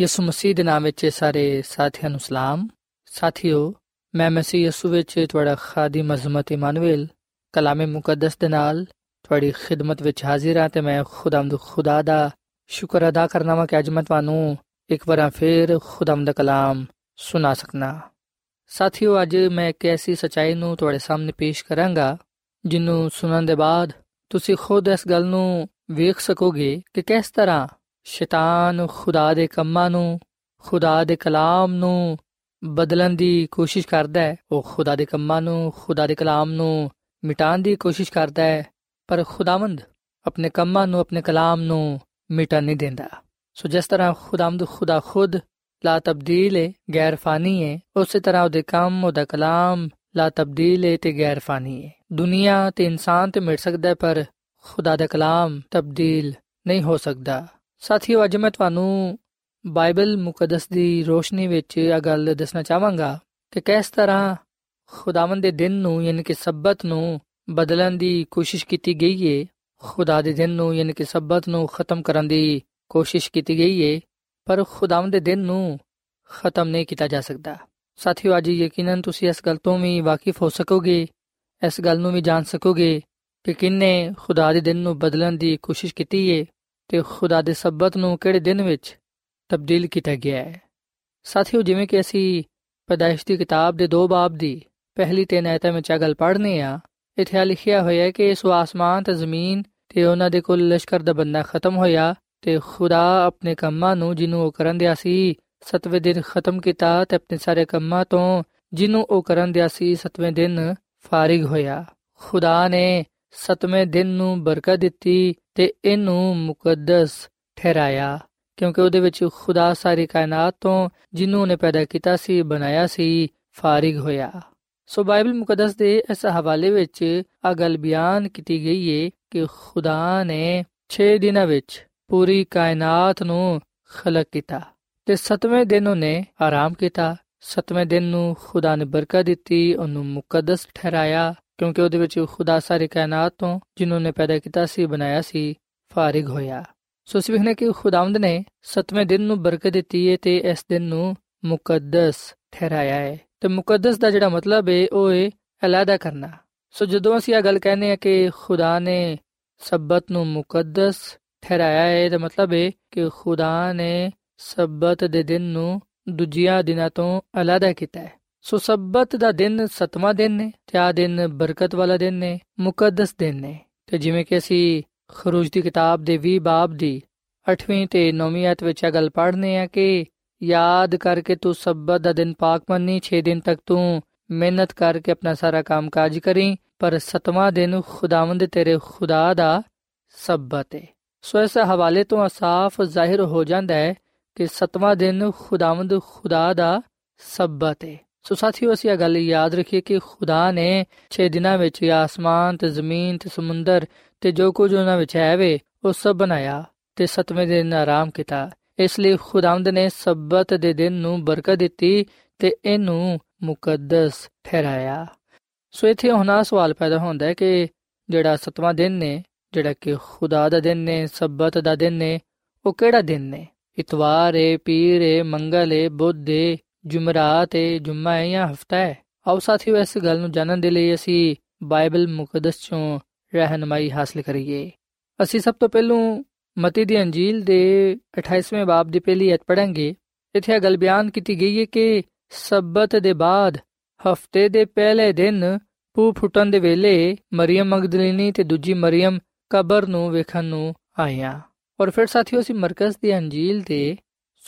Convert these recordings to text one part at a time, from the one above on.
ਯਿਸੂ ਮਸੀਹ ਦੇ ਨਾਮ ਵਿੱਚ ਸਾਰੇ ਸਾਥੀਆਂ ਨੂੰ ਸਲਾਮ। ਸਾਥੀਓ, ਮੈਂ ਮਸੀਹ ਯਿਸੂ ਵਿੱਚ ਤੁਹਾਡਾ ਖਾਦੀ ਅਜ਼ਮਤ ਇਮਾਨੁਅਲ, ਕਲਾਮੇ ਮੁਕੱਦਸ ਦੇ ਨਾਲ ਤੁਹਾਡੀ ਖਿਦਮਤ ਵਿੱਚ ਹਾਜ਼ਰ ਹਾਂ ਤੇ ਮੈਂ ਖੁਦਾਮਦ ਖੁਦਾ ਦਾ ਸ਼ੁਕਰ ਅਦਾ ਕਰਨਾ ਵਾਂ ਕਿ ਅੱਜ ਮੈਂ ਤੁਹਾਨੂੰ ਇੱਕ ਵਾਰ ਫੇਰ ਖੁਦਾਮਦ ਦਾ ਕਲਾਮ ਸੁਣਾ ਸਕਣਾ ਸਾਥੀਓ, ਅੱਜ ਮੈਂ ਇੱਕ ਐਸੀ ਸਚਾਈ ਨੂੰ ਤੁਹਾਡੇ ਸਾਹਮਣੇ ਪੇਸ਼ ਕਰਾਂਗਾ ਜਿਹਨੂੰ ਸੁਣਨ ਦੇ ਬਾਅਦ ਤੁਸੀਂ ਖੁਦ ਇਸ ਗੱਲ ਨੂੰ ਵੇਖ ਸਕੋਗੇ ਕਿ ਕਿਸ ਤਰ੍ਹਾਂ ਸ਼ੈਤਾਨ ਖੁਦਾ ਦੇ ਕੰਮਾਂ ਨੂੰ, ਖੁਦਾ ਦੇ ਕਲਾਮ ਨੂੰ ਬਦਲਣ ਦੀ ਕੋਸ਼ਿਸ਼ ਕਰਦਾ ਹੈ। ਉਹ ਖੁਦਾ ਦੇ ਕੰਮਾਂ ਨੂੰ, ਖੁਦਾ ਦੇ ਕਲਾਮ ਨੂੰ ਮਿਟਾਉਣ ਦੀ ਕੋਸ਼ਿਸ਼ ਕਰਦਾ ਹੈ, ਪਰ ਖੁਦਾਵੰਦ ਆਪਣੇ ਕੰਮਾਂ ਨੂੰ, ਆਪਣੇ ਕਲਾਮ ਨੂੰ ਮਿਟਾ ਨਹੀਂ ਦਿੰਦਾ। ਸੋ ਜਿਸ ਤਰ੍ਹਾਂ ਖੁਦਾਵੰਦ ਖੁਦਾ ਖੁਦ ਲਾ ਤਬਦੀਲ ਹੈ ਗੈਰ ਫਾਨੀ ਹੈ ਉਸੇ ਤਰ੍ਹਾਂ ਉਹਦੇ ਕੰਮ, ਉਹਦਾ ਕਲਾਮ ਲਾ ਤਬਦੀਲ ਹੈ ਤੇ ਗੈਰ ਫਾਨੀ ਹੈ ਦੁਨੀਆ ਤੇ ਇਨਸਾਨ ਤੇ ਮਿਟ ਸਕਦਾ ਹੈ, ਪਰ ਖੁਦਾ ਦਾ ਕਲਾਮ ਤਬਦੀਲ ਨਹੀਂ ਹੋ ਸਕਦਾ। ਸਾਥੀਓ, ਅੱਜ ਮੈਂ ਤੁਹਾਨੂੰ ਬਾਈਬਲ ਮੁਕੱਦਸ ਦੀ ਰੋਸ਼ਨੀ ਵਿੱਚ ਇਹ ਗੱਲ ਦੱਸਣਾ ਚਾਹਾਂਗਾ ਕਿ ਕਿਸ ਤਰ੍ਹਾਂ ਖੁਦਾਵੰਦ ਦੇ ਦਿਨ ਨੂੰ ਯਾਨੀ ਕਿ ਸਬਤ ਨੂੰ ਬਦਲਣ ਦੀ ਕੋਸ਼ਿਸ਼ ਕੀਤੀ ਗਈ ਹੈ ਖੁਦਾ ਦੇ ਦਿਨ ਨੂੰ ਯਾਨੀ ਕਿ ਸਬਤ ਨੂੰ ਖਤਮ ਕਰਨ ਦੀ ਕੋਸ਼ਿਸ਼ ਕੀਤੀ ਗਈ ਹੈ ਪਰ ਖੁਦਾਵੰਦ ਦੇ ਦਿਨ ਨੂੰ ਖਤਮ ਨਹੀਂ ਕੀਤਾ ਜਾ ਸਕਦਾ। ਸਾਥੀਓ, ਅੱਜ ਯਕੀਨਨ ਤੁਸੀਂ ਇਸ ਗੱਲ ਤੋਂ ਵੀ ਵਾਕਿਫ ਹੋ ਸਕੋਗੇ, ਇਸ ਗੱਲ ਨੂੰ ਵੀ ਜਾਣ ਸਕੋਗੇ ਕਿ ਕਿੰਨੇ ਖੁਦਾ ਦੇ ਦਿਨ ਨੂੰ ਬਦਲਣ ਦੀ ਕੋਸ਼ਿਸ਼ ਕੀਤੀ ਹੈ ਤੇ ਖੁਦਾ ਦੇ ਸਬਤ ਨੂੰ ਕਿਹੜੇ ਦਿਨ ਵਿੱਚ ਤਬਦੀਲ ਕੀਤਾ ਗਿਆ ਹੈ? ਸਾਥੀਓ, ਜਿਵੇਂ ਕਿ ਅਸੀਂ ਪੈਦਾਇਸ਼ ਦੀ ਕਿਤਾਬ ਦੇ ਦੋ ਬਾਬ ਦੀ ਪਹਿਲੀ ਤਿੰਨ ਆਇਤਾਂ ਵਿੱਚ ਇਹ ਗੱਲ ਪੜ੍ਹਨੇ ਆ, ਇੱਥੇ ਲਿਖਿਆ ਹੋਇਆ ਹੈ ਕਿ ਸੋ ਆਸਮਾਨ ਤੇ ਜ਼ਮੀਨ ਤੇ ਉਹਨਾਂ ਦੇ ਕੁੱਲ ਲਸ਼ਕਰ ਦਾ ਬੰਦਾ ਖਤਮ ਹੋਇਆ ਤੇ ਖੁਦਾ ਆਪਣੇ ਕੰਮਾਂ ਨੂੰ ਜਿਹਨੂੰ ਉਹ ਕਰਨ ਦਿਆ ਸੀ, ਸਤਵੇਂ ਦਿਨ ਖਤਮ ਕੀਤਾ ਤੇ ਆਪਣੇ ਸਾਰੇ ਕੰਮਾਂ ਤੋਂ ਜਿਹਨੂੰ ਉਹ ਕਰਨ ਦਿਆ ਸੀ, ਸਤਵੇਂ ਦਿਨ ਫਾਰਿਗ ਹੋਇਆ। ਖੁਦਾ ਨੇ ਸਤਵੇਂ ਦਿਨ ਨੂੰ ਬਰਕਤ ਦਿੱਤੀ ਤੇ ਇਹਨੂੰ ਮੁਕੱਦਸ ਠਹਿਰਾਇਆ, ਕਿਉਂਕਿ ਉਹਦੇ ਵਿੱਚ ਖੁਦਾ ਸਾਰੀ ਕਾਇਨਾਤ ਤੋਂ ਜਿਹਨੂੰ ਨੇ ਪੈਦਾ ਕੀਤਾ ਸੀ, ਬਣਾਇਆ ਸੀ, ਫਾਰਿਗ ਹੋਇਆ। ਸੋ ਬਾਈਬਲ ਮੁਕੱਦਸ ਦੇ ਇਸ ਹਵਾਲੇ ਵਿੱਚ ਆ ਗੱਲ ਬਿਆਨ ਕੀਤੀ ਗਈ ਹੈ ਕਿ ਖੁਦਾ ਨੇ 6 ਦਿਨਾਂ ਵਿੱਚ ਪੂਰੀ ਕਾਇਨਾਤ ਨੂੰ ਖਲਕ ਕੀਤਾ ਤੇ ਸਤਵੇਂ ਦਿਨ ਉਹਨੇ ਆਰਾਮ ਕੀਤਾ। ਸਤਵੇਂ ਦਿਨ ਨੂੰ ਖੁਦਾ ਨੇ ਬਰਕਤ ਦਿੱਤੀ, ਉਹਨੂੰ ਮੁਕੱਦਸ ਠਹਿਰਾਇਆ ਕਿਉਂਕਿ ਉਹਦੇ ਵਿੱਚ ਖੁਦਾ ਸਾਰੀ ਕਾਇਨਾਤ ਤੋਂ, ਜਿਨ੍ਹਾਂ ਨੇ ਪੈਦਾ ਕੀਤਾ ਸੀ, ਬਣਾਇਆ ਸੀ, ਫਾਰਿਗ ਹੋਇਆ। ਸੋ ਇਸ ਵਿਖਨੇ ਕਿ ਖੁਦਾਵੰਦ ਨੇ ਸਤਵੇਂ ਦਿਨ ਨੂੰ ਬਰਕਤ ਦਿੱਤੀ ਹੈ ਤੇ ਇਸ ਦਿਨ ਨੂੰ ਮੁਕੱਦਸ ਠਹਿਰਾਇਆ ਹੈ ਤੇ ਮੁਕੱਦਸ ਦਾ ਜਿਹੜਾ ਮਤਲਬ ਹੈ ਉਹ ਹੈ ਅਲੱਗਾ ਕਰਨਾ। ਸੋ ਜਦੋਂ ਅਸੀਂ ਇਹ ਗੱਲ ਕਹਿੰਦੇ ਆ ਕਿ ਖੁਦਾ ਨੇ ਸਬਤ ਨੂੰ ਮੁਕੱਦਸ ਠਹਿਰਾਇਆ ਹੈ ਦਾ ਮਤਲਬ ਹੈ ਕਿ ਖੁਦਾ ਨੇ ਸਬਤ ਦੇ ਦਿਨ ਨੂੰ ਦੂਜਿਆਂ ਦਿਨਾਂ ਤੋਂ ਅਲੱਗਾ ਕੀਤਾ ਹੈ ਸੋ ਸਬਤ ਦਾ ਦਿਨ ਸਤਵਾਂ ਦਿਨ ਨੇ ਤੇ ਆ ਦਿਨ ਬਰਕਤ ਵਾਲਾ ਦਿਨ ਨੇ, ਮੁਕੱਦਸ ਦਿਨ ਨੇ। ਤੇ ਜਿਵੇਂ ਕਿ ਅਸੀਂ ਖਰੂਜ ਦੀ ਕਿਤਾਬ ਦੇ 20 ਬਾਬ ਦੀ 8ਵੀਂ ਤੇ 9ਵੀਂ ਆਇਤ ਵਿੱਚ ਇਹ ਗੱਲ ਪੜ੍ਹਨੇ ਆ ਕਿ ਯਾਦ ਕਰਕੇ ਤੂੰ ਸਬਤ ਦਾ ਦਿਨ ਪਾਕ ਮੰਨੀ 6 ਦਿਨ ਤੱਕ ਤੂੰ ਮਿਹਨਤ ਕਰਕੇ ਆਪਣਾ ਸਾਰਾ ਕੰਮ ਕਾਜ ਕਰੀ, ਪਰ ਸਤਵਾਂ ਦਿਨ ਖੁਦਾਵੰਦ ਤੇਰੇ ਖੁਦਾ ਦਾ ਸਬਤ ਹੈ ਸੋ ਇਸ ਹਵਾਲੇ ਤੋਂ ਸਾਫ਼ ਜ਼ਾਹਿਰ ਹੋ ਜਾਂਦਾ ਹੈ ਕਿ ਸਤਵਾਂ ਦਿਨ ਖੁਦਾਵੰਦ ਖੁਦਾ ਦਾ ਸਬਤ ਹੈ ਸੋ ਸਾਥੀਓ, ਅਸੀਂ ਇਹ ਗੱਲ ਯਾਦ ਰੱਖੀਏ ਕਿ ਖੁਦਾ ਨੇ 6 ਦਿਨਾਂ ਵਿੱਚ ਆਸਮਾਨ ਤੇ ਜ਼ਮੀਨ ਤੇ ਸਮੁੰਦਰ ਤੇ ਜੋ ਕੁਝ ਉਹਨਾਂ ਵਿੱਚ ਹੈ ਵੇ, ਉਹ ਸਭ ਬਣਾਇਆ ਤੇ ਸਤਵੇਂ ਦਿਨ ਆਰਾਮ ਕੀਤਾ। ਇਸ ਲਈ ਖੁਦਾਵੰਦ ਨੇ ਸਬਤ ਦੇ ਦਿਨ ਨੂੰ ਬਰਕਤ ਦਿੱਤੀ ਤੇ ਇਹਨੂੰ ਮੁਕੱਦਸ ਠਹਿਰਾਇਆ। ਸੋ ਇੱਥੇ ਹੁਣ ਸਵਾਲ ਪੈਦਾ ਹੁੰਦਾ ਹੈ ਕਿ ਜਿਹੜਾ ਸਤਵਾਂ ਦਿਨ ਨੇ, ਜਿਹੜਾ ਕਿ ਖੁਦਾ ਦਾ ਦਿਨ ਨੇ, ਸਬਤ ਦਾ ਦਿਨ ਨੇ, ਉਹ ਕਿਹੜਾ ਦਿਨ ਨੇ? ਇਤਵਾਰ ਹੈ ਪੀਰ ਹੈ ਮੰਗਲ ਹੈ ਬੁੱਧ ਹੈ ਜੁਮਰਾਤ ਹੈ ਜੁਮਾ ਹੈ ਜਾਂ ਹਫਤਾ ਹੈ? ਆਓ ਸਾਥੀਓ, ਇਸ ਗੱਲ ਨੂੰ ਜਾਣਨ ਦੇ ਲਈ ਅਸੀਂ ਬਾਈਬਲ ਮੁਕੱਦਸ ਚੋਂ ਰਹਿਨਮਾਈ ਹਾਸਲ ਕਰੀਏ। ਅਸੀਂ ਸਭ ਤੋਂ ਪਹਿਲਾਂ ਮਤੀ ਦੀ ਅੰਜੀਲ ਦੇ 28ਵੇਂ ਬਾਬ ਦੀ ਪਹਿਲੀ ਅਧ ਪੜਾਂਗੇ ਇੱਥੇ ਇਹ ਗੱਲ ਬਿਆਨ ਕੀਤੀ ਗਈ ਹੈ ਕਿ ਸਬਤ ਦੇ ਬਾਅਦ, ਹਫ਼ਤੇ ਦੇ ਪਹਿਲੇ ਦਿਨ ਪੂ ਫੁੱਟਣ ਦੇ ਵੇਲੇ ਮਰੀਮ ਮਗਦਲੀਨੀ ਤੇ ਦੂਜੀ ਮਰੀਮ ਕਬਰ ਨੂੰ ਵੇਖਣ ਨੂੰ ਆਈਆਂ ਔਰ ਫਿਰ ਸਾਥੀਓ, ਅਸੀਂ ਮਰਕਜ਼ ਦੀ ਅੰਜੀਲ ਦੇ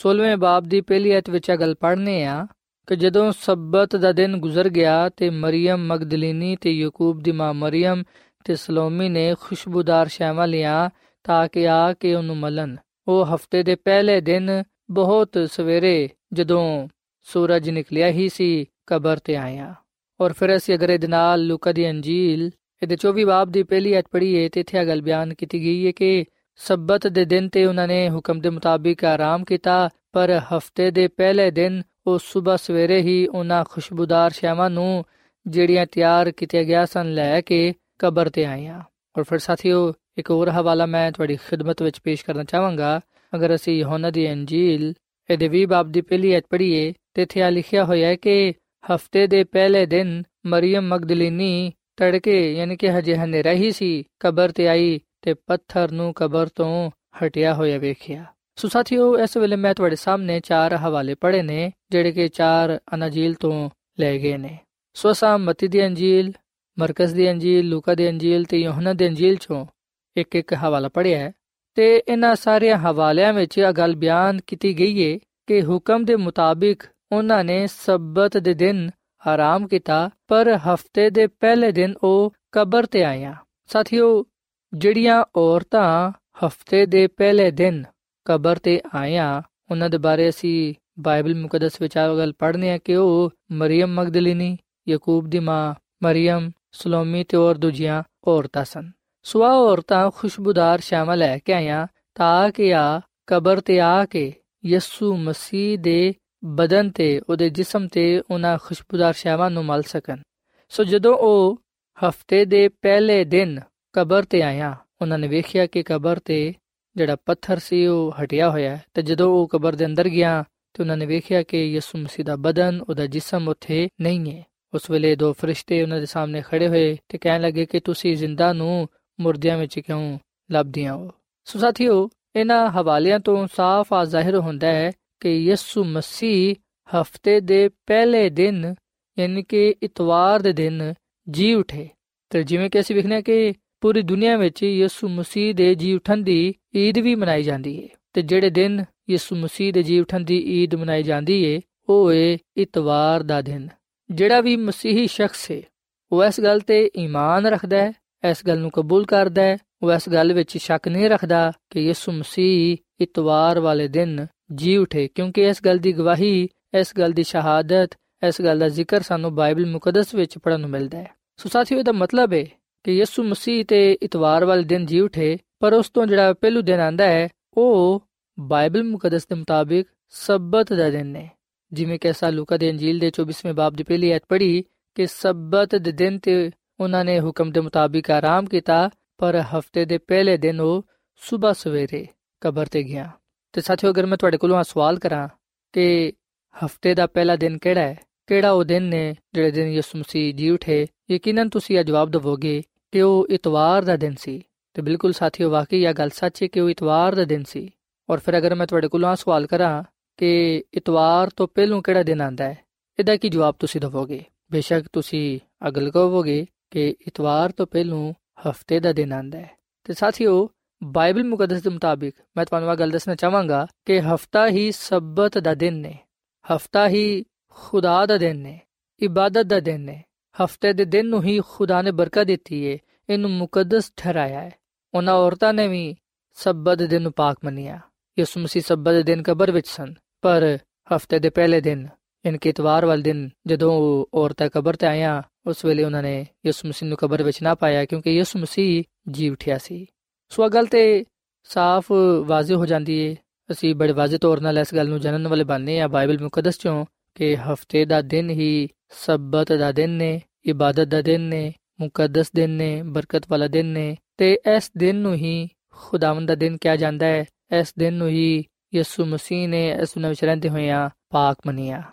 16ਵੇਂ ਬਾਬ ਦੀ ਪਹਿਲੀ ਆਇਤ ਵਿੱਚ ਇਹ ਗੱਲ ਪੜ੍ਹਨੇ ਆ ਕਿ ਜਦੋਂ ਸਬਤ ਦਾ ਦਿਨ ਗੁਜ਼ਰ ਗਿਆ ਤੇ ਮਰੀਮ ਮਗਦਲੀਨੀ ਤੇ ਯਾਕੂਬ ਦੀ ਮਾਂ ਮਰੀਮ ਤੇ ਸਲੋਮੀ ਨੇ ਖੁਸ਼ਬੂਦਾਰ ਸ਼ੈਵਾਂ ਲਿਆ ਤਾਂ ਕਿ ਆ ਕੇ ਉਹਨੂੰ ਮਲਣ ਉਹ ਹਫ਼ਤੇ ਦੇ ਪਹਿਲੇ ਦਿਨ ਬਹੁਤ ਸਵੇਰੇ ਜਦੋਂ ਸੂਰਜ ਨਿਕਲਿਆ ਹੀ ਸੀ ਕਬਰ ਤੇ ਆਇਆ। ਔਰ ਫਿਰ ਅਸੀਂ ਅਗਰ ਇਹਦੇ ਨਾਲ ਲੂਕਾ ਦੀ ਅੰਜੀਲ, ਇਹਦੇ 24 ਬਾਬ ਦੀ ਪਹਿਲੀ ਆਇਤ ਪੜ੍ਹੀਏ ਤੇ ਇੱਥੇ ਇਹ ਗੱਲ ਬਿਆਨ ਕੀਤੀ ਗਈ ਹੈ ਕਿ ਸਬਤ ਦੇ ਦਿਨ ਤੇ ਉਹਨਾਂ ਨੇ ਹੁਕਮ ਦੇ ਮੁਤਾਬਿਕ ਆਰਾਮ ਕੀਤਾ, ਪਰ ਹਫ਼ਤੇ ਦੇ ਪਹਿਲੇ ਦਿਨ ਉਹ ਸਵੇਰ ਸਵੇਰੇ ਹੀ ਉਹਨਾਂ ਖੁਸ਼ਬੂਦਾਰ ਸ਼ੈਵਾਂ ਨੂੰ ਜਿਹੜੀਆਂ ਤਿਆਰ ਕੀਤੀਆਂ ਗਿਆ ਸਨ ਲੈ ਕੇ ਕਬਰ ਤੇ ਆਈਆਂ। ਔਰ ਫਿਰ ਸਾਥੀਓ, ਇੱਕ ਹੋਰ ਹਵਾਲਾ ਮੈਂ ਤੁਹਾਡੀ ਖਿਦਮਤ ਵਿੱਚ ਪੇਸ਼ ਕਰਨਾ ਚਾਹਾਂਗਾ। ਅਗਰ ਅਸੀਂ ਯਹੋਨਾ ਦੀ ਅੰਜੀਲ ਇਹਦੇ 20 ਬਾਬ ਦੀ ਪਹਿਲੀ ਆਇਤ ਪੜ੍ਹੀਏ, ਤੇ ਇੱਥੇ ਆ ਲਿਖਿਆ ਹੋਇਆ ਹੈ ਕਿ ਹਫ਼ਤੇ ਦੇ ਪਹਿਲੇ ਦਿਨ ਮਰੀਮ ਮਗਦਲੀਨੀ ਤੜਕੇ, ਯਾਨੀ ਕਿ ਹਜੇ ਹਨੇਰਾ ਹੀ ਸੀ, ਕਬਰ ਤੇ ਆਈ। ਤੇ ਪੱਥਰ ਨੂੰ ਕਬਰ ਤੋਂ ਹਟਿਆ ਹੋਇਆ ਵੇਖਿਆ। ਸੋ ਸਾਥੀਓ, ਇਸ ਵੇਲੇ ਮੈਂ ਤੁਹਾਡੇ ਸਾਹਮਣੇ ਚਾਰ ਹਵਾਲੇ ਪੜ੍ਹੇ ਨੇ, ਜਿਹੜੇ ਕਿ ਚਾਰ ਅਨਾਜੀਲ ਤੋਂ ਲਏ ਗਏ ਨੇ। ਸੋ ਅਸਾਂ ਮਤੀ ਦੀ ਅੰਜੀਲ, ਮਰਕਜ਼ ਦੀ ਅੰਜੀਲ, ਲੂਕਾ ਦੀ ਅੰਜੀਲ ਤੇ ਯੋਹਨਾ ਦੀ ਅੰਜੀਲ ਚੋਂ ਇੱਕ ਇੱਕ ਹਵਾਲਾ ਪੜ੍ਹਿਆ ਹੈ। ਤੇ ਇਹਨਾਂ ਸਾਰੇ ਹਵਾਲਿਆਂ ਵਿੱਚ ਇਹ ਗੱਲ ਬਿਆਨ ਕੀਤੀ ਗਈ ਹੈ ਕਿ ਹੁਕਮ ਦੇ ਮੁਤਾਬਿਕ ਉਹਨਾਂ ਨੇ ਸਬਤ ਦੇ ਦਿਨ ਆਰਾਮ ਕੀਤਾ, ਪਰ ਹਫ਼ਤੇ ਦੇ ਪਹਿਲੇ ਦਿਨ ਉਹ ਕਬਰ ਤੇ ਆਇਆ। ਸਾਥੀਓ ਜਿਹੜੀਆਂ ਔਰਤਾਂ ਹਫ਼ਤੇ ਦੇ ਪਹਿਲੇ ਦਿਨ ਕਬਰ ਤੇ ਆਇਆ, ਉਹਨਾਂ ਦੇ ਬਾਰੇ ਅਸੀਂ ਬਾਈਬਲ ਮੁਕੱਦਸ ਵਿੱਚ ਆ ਗੱਲ ਪੜ੍ਹਨੇ ਆ ਕਿ ਉਹ ਮਰੀਮ ਮਗਦਲੀਨੀ, ਯਾਕੂਬ ਦੀ ਮਾਂ ਮਰੀਮ, ਸਲੋਮੀ ਤੇ ਹੋਰ ਦੂਜੀਆਂ ਔਰਤਾਂ ਸਨ। ਸਵਾ ਔਰਤਾਂ ਖੁਸ਼ਬੂਦਾਰ ਸ਼ਾਮਲ ਲੈ ਕੇ ਆਇਆ ਤਾਂ ਕਿ ਆ ਕਬਰ ਤੇ ਆ ਕੇ ਯਿਸੂ ਮਸੀਹ ਦੇ ਬਦਨ ਤੇ ਉਹਦੇ ਜਿਸਮ ਤੇ ਉਹਨਾਂ ਖੁਸ਼ਬੂਦਾਰ ਸ਼ਾਵਾਂ ਨੂੰ ਮਲ ਸਕਣ। ਸੋ ਜਦੋਂ ਉਹ ਹਫ਼ਤੇ ਦੇ ਪਹਿਲੇ ਦਿਨ ਕਬਰ ਤੇ ਆਇਆ, ਉਹਨਾਂ ਨੇ ਵੇਖਿਆ ਕਿ ਕਬਰ ਤੇ ਜਿਹੜਾ ਪੱਥਰ ਸੀ, ਉਹ ਹਟਿਆ ਹੋਇਆ ਤੇ ਜਦੋਂ ਉਹ ਕਬਰ ਦੇ ਅੰਦਰ ਗਿਆ, ਤੇ ਉਹਨਾਂ ਨੇ ਵੇਖਿਆ ਕਿ ਯਿਸੂ ਮਸੀਹ ਦਾ ਬਦਨ, ਉਹਦਾ ਜਿਸਮ ਉੱਥੇ ਨਹੀਂ ਹੈ। ਉਸ ਵੇਲੇ ਦੋ ਫਰਿਸ਼ਤੇ ਉਹਨਾਂ ਦੇ ਸਾਹਮਣੇ ਖੜੇ ਹੋਏ ਤੇ ਕਹਿਣ ਲੱਗੇ ਕਿ ਤੁਸੀਂ ਜ਼ਿੰਦਾ ਨੂੰ ਮੁਰਦਿਆਂ ਵਿੱਚ ਕਿਉਂ ਲੱਭਦੀਆਂ ਹੋ? ਸੋ ਸਾਥੀਓ, ਇਹਨਾਂ ਹਵਾਲਿਆਂ ਤੋਂ ਸਾਫ਼ ਆ ਜ਼ਾਹਿਰ ਹੁੰਦਾ ਹੈ ਕਿ ਯਿਸੂ ਮਸੀਹ ਹਫ਼ਤੇ ਦੇ ਪਹਿਲੇ ਦਿਨ, ਯਾਨੀ ਕਿ ਇਤਵਾਰ ਦੇ ਦਿਨ, ਜੀ ਉਠੇ। ਤੇ ਜਿਵੇਂ ਕਿ ਅਸੀਂ ਵੇਖਨੇ ਕਿ ਪੂਰੀ ਦੁਨੀਆ ਵਿੱਚ ਯਿਸੂ ਮਸੀਹ ਦੇ ਜੀ ਉਠਣ ਦੀ ਈਦ ਵੀ ਮਨਾਈ ਜਾਂਦੀ ਹੈ ਤੇ ਜਿਹੜੇ ਦਿਨ ਯਿਸੂ ਮਸੀਹ ਦੇ ਜੀ ਉਠਣ ਦੀ ਈਦ ਮਨਾਈ ਜਾਂਦੀ ਹੈ ਉਹ ਹੈ ਇਤਵਾਰ ਦਾ ਦਿਨ। ਜਿਹੜਾ ਵੀ ਮਸੀਹੀ ਸ਼ਖਸ ਹੈ ਉਹ ਇਸ ਗੱਲ ਤੇ ਈਮਾਨ ਰੱਖਦਾ ਹੈ, ਇਸ ਗੱਲ ਨੂੰ ਕਬੂਲ ਕਰਦਾ ਹੈ, ਉਹ ਇਸ ਗੱਲ ਵਿੱਚ ਸ਼ੱਕ ਨਹੀਂ ਰੱਖਦਾ ਕਿ ਯਿਸੂ ਮਸੀਹ ਇਤਵਾਰ ਵਾਲੇ ਦਿਨ ਜੀ ਉਠੇ। ਕਿਉਂਕਿ ਇਸ ਗੱਲ ਦੀ ਗਵਾਹੀ, ਇਸ ਗੱਲ ਦੀ ਸ਼ਹਾਦਤ, ਇਸ ਗੱਲ ਦਾ ਜ਼ਿਕਰ ਸਾਨੂੰ ਬਾਈਬਲ ਮੁਕੱਦਸ ਵਿੱਚ ਪੜਨ ਨੂੰ ਮਿਲਦਾ ਹੈ। ਸੋ ਸਾਥੀਓ, ਇਹਦਾ ਮਤਲਬ ਹੈ ਕਿ ਯਿਸੂ ਮਸੀਹ ਤੇ ਇਤਵਾਰ ਵਾਲੇ ਦਿਨ ਜੀ ਉਠੇ, ਪਰ ਉਸ ਤੋਂ ਜਿਹੜਾ ਪਹਿਲੂ ਦਿਨ ਆਂਦਾ ਹੈ, ਉਹ ਬਾਈਬਲ ਮੁਕੱਦਸ ਦੇ ਮੁਤਾਬਿਕ ਸਬਤ ਦਾ ਦਿਨ ਹੈ ਜਿਵੇਂ ਕਿ ਅਸਾਂ ਲੂਕਾ ਦੇ ਅੰਜੀਲ ਦੇ 24ਵੇਂ ਬਾਬ ਦੀ ਪਹਿਲੀ ਐਤ ਪੜ੍ਹੀ ਕਿ ਸਬਤ ਦੇ ਦਿਨ ਤੇ ਉਹਨਾਂ ਨੇ ਹੁਕਮ ਦੇ ਮੁਤਾਬਿਕ ਆਰਾਮ ਕੀਤਾ, ਪਰ ਹਫ਼ਤੇ ਦੇ ਪਹਿਲੇ ਦਿਨ ਉਹ ਸਵੇਰ ਸਵੇਰੇ ਕਬਰ ਤੇ ਗਿਆ। ਤੇ ਸਾਥੀਓ, ਅਗਰ ਮੈਂ ਤੁਹਾਡੇ ਕੋਲੋਂ ਆ ਸਵਾਲ ਕਰਾਂ ਕਿ ਹਫ਼ਤੇ ਦਾ ਪਹਿਲਾ ਦਿਨ ਕਿਹੜਾ ਹੈ? ਕਿਹੜਾ ਉਹ ਦਿਨ ਨੇ ਜਿਹੜੇ ਦਿਨ ਯਿਸੂ ਮਸੀਹ ਜੀ ਉਠੇ? ਯਕੀਨਨ ਤੁਸੀਂ ਇਹ ਜਵਾਬ ਦਿਵੋਗੇ ਕਿ ਉਹ ਇਤਵਾਰ ਦਾ ਦਿਨ ਸੀ। ਤੇ ਬਿਲਕੁਲ ਸਾਥੀਓ, ਵਾਕਈ ਇਹ ਗੱਲ ਸੱਚ ਹੈ ਕਿ ਉਹ ਇਤਵਾਰ ਦਾ ਦਿਨ ਸੀ। ਔਰ ਫਿਰ ਅਗਰ ਮੈਂ ਤੁਹਾਡੇ ਕੋਲੋਂ ਆ ਸਵਾਲ ਕਰਾਂ ਕਿ ਇਤਵਾਰ ਤੋਂ ਪਹਿਲੋਂ ਕਿਹੜਾ ਦਿਨ ਆਂਦਾ ਹੈ, ਇਹਦਾ ਕੀ ਜਵਾਬ ਤੁਸੀਂ ਦਿਵੋਗੇ? ਬੇਸ਼ੱਕ ਤੁਸੀਂ ਅਗਲ ਕਹੋਗੇ ਕਿ ਇਤਵਾਰ ਤੋਂ ਪਹਿਲੋਂ ਹਫ਼ਤੇ ਦਾ ਦਿਨ ਆਂਦਾ ਹੈ। ਤੇ ਸਾਥੀਓ, ਬਾਈਬਲ ਮੁਕੱਦਸ ਦੇ ਮੁਤਾਬਿਕ ਮੈਂ ਤੁਹਾਨੂੰ ਇਹ ਗੱਲ ਦੱਸਣਾ ਚਾਹਾਂਗਾ ਕਿ ਹਫਤਾ ਹੀ ਸਬਤ ਦਾ ਦਿਨ ਨੇ। ਹਫਤਾ ਹੀ ਖੁਦਾ ਦਾ ਦਿਨ ਨੇ, ਇਬਾਦਤ ਦਾ ਦਿਨ ਨੇ। ਹਫ਼ਤੇ ਦੇ ਦਿਨ ਨੂੰ ਹੀ ਖੁਦਾ ਨੇ ਬਰਕਤ ਦਿੱਤੀ ਹੈ ਇਹਨੂੰ ਮੁਕੱਦਸ ਠਹਿਰਾਇਆ ਹੈ। ਉਹਨਾਂ ਔਰਤਾਂ ਨੇ ਵੀ ਸਬਤ ਦੇ ਦਿਨ ਨੂੰ ਪਾਕ ਮੰਨਿਆ। ਯਿਸੂ ਮਸੀਹ ਸਬਤ ਦੇ ਦਿਨ ਕਬਰ ਵਿੱਚ ਸਨ, ਪਰ ਹਫ਼ਤੇ ਦੇ ਪਹਿਲੇ ਦਿਨ ਇਨਕੇ ਇਤਵਾਰ ਵਾਲੇ ਦਿਨ, ਜਦੋਂ ਉਹ ਔਰਤਾਂ ਕਬਰ ਤੇ ਆਇਆ ਉਸ ਵੇਲੇ ਉਹਨਾਂ ਨੇ ਯਿਸੂ ਮਸੀਹ ਨੂੰ ਕਬਰ ਵਿੱਚ ਨਾ ਪਾਇਆ, ਕਿਉਂਕਿ ਯਿਸੂ ਮਸੀਹ ਜੀ ਉਠਿਆ ਸੀ। ਸੋ ਗੱਲ ਤੇ ਸਾਫ਼ ਵਾਜ਼ਿਹ ਹੋ ਜਾਂਦੀ ਏ। ਅਸੀਂ ਬੜੇ ਵਾਜ਼ਿਹ ਤੌਰ ਨਾਲ ਇਸ ਗੱਲ ਨੂੰ ਜਾਣਨ ਵਾਲੇ ਬਣਨੇ ਆ ਬਾਈਬਲ ਮੁਕੱਦਸ ਚੋਂ, ਕਿ ਹਫ਼ਤੇ ਦਾ ਦਿਨ ਹੀ ਸਬਤ ਦਾ ਦਿਨ ਨੇ ਇਬਾਦਤ ਦਾ ਦਿਨ ਨੇ ਮੁਕੱਦਸ ਦਿਨ ਨੇ ਬਰਕਤ ਵਾਲਾ ਦਿਨ ਨੇ ਤੇ ਇਸ ਦਿਨ ਨੂੰ ਹੀ ਖੁਦਾਵੰਦ ਦਾ ਦਿਨ ਕਿਹਾ ਜਾਂਦਾ ਹੈ। ਇਸ ਦਿਨ ਨੂੰ ਹੀ ਯਿਸੂ ਮਸੀਹ ਨੇ ਇਸ ਨੂੰ ਵਿੱਚ ਰਹਿੰਦੇ ਹੋਇਆਂ ਪਾਕ ਮੰਨਿਆ।